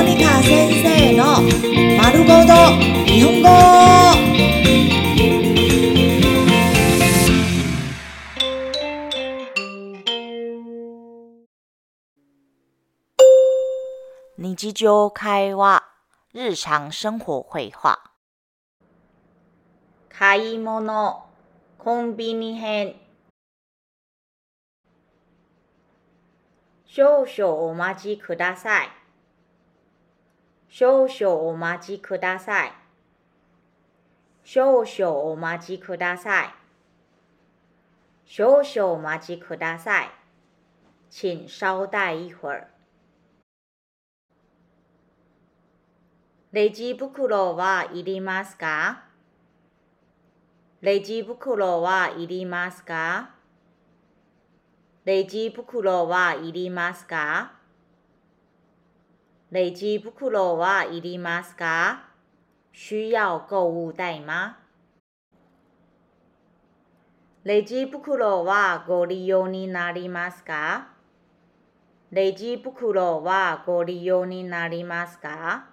モニカ先生の丸ごと日本語。日常会話、日常生活会話。買い物、コンビニ編。少々お待ちください。少々お待ちください。少々お待ちください。少々お待ちください。请稍待一会儿。レジ袋はいりますか？レジ袋はいりますか？レジ袋はいりますか？レジ袋はいりますか需要購物袋吗？レジ袋はご利用になりますかレジ袋はご利用になりますか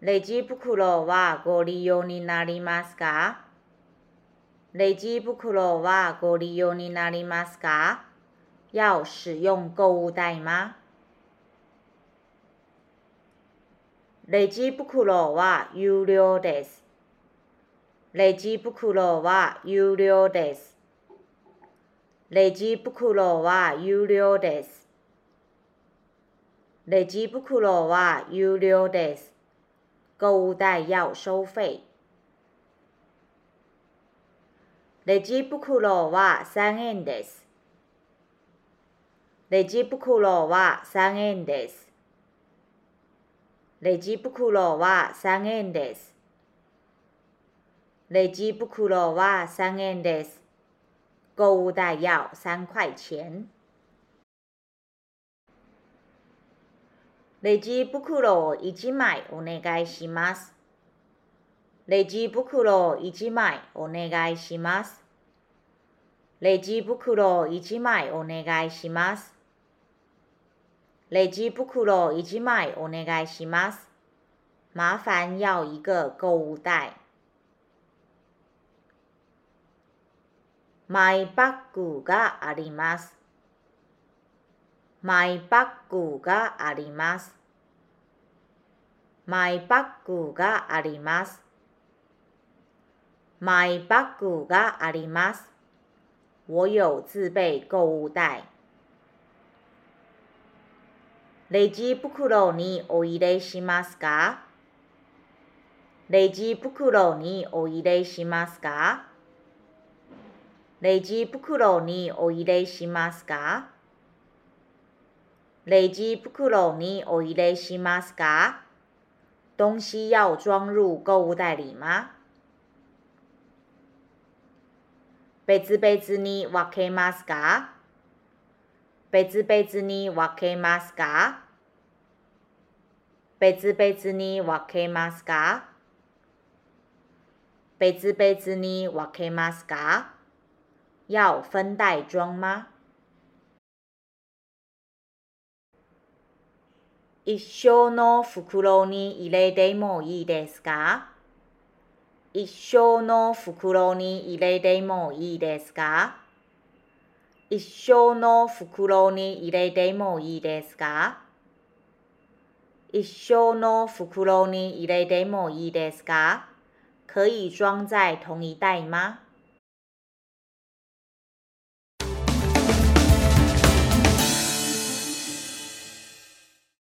レジ袋はご利用になりますかレジ袋はご利用になりますか要使用购物袋吗？レジ袋は有料です。レジ袋は有料です。レジ袋は有料です。レジ袋は有料です。购物袋要收费。レジ袋は3円です。レジ袋は3円です。レジ袋は3円です。レジ袋は3円です。购物袋要3块钱。レジ袋を1枚お願いします。レジ袋を1枚お願いします。レジ袋を1枚お願いします。レジ袋を1枚お願いします。麻烦要一个购物袋。マイバッグがあります。マイバッグがあります。マイバッグがあります。マイバッグがあります。我有自備購物袋。レジ袋にお入れしますか？レジ袋にお入れしますか？レジ袋にお入れしますか？レジ袋にお入れしますか？东西要装入购物袋里吗別々に分けますか？別々に分けますか？別々に分けますか？別々に分けますか？要分袋装吗？一緒の袋に入れてもいいですか？一緒の袋に入れてもいいですか？一生の袋に入れてもいいですか？一生の袋に入れてもいいですか？可以装在同一袋吗？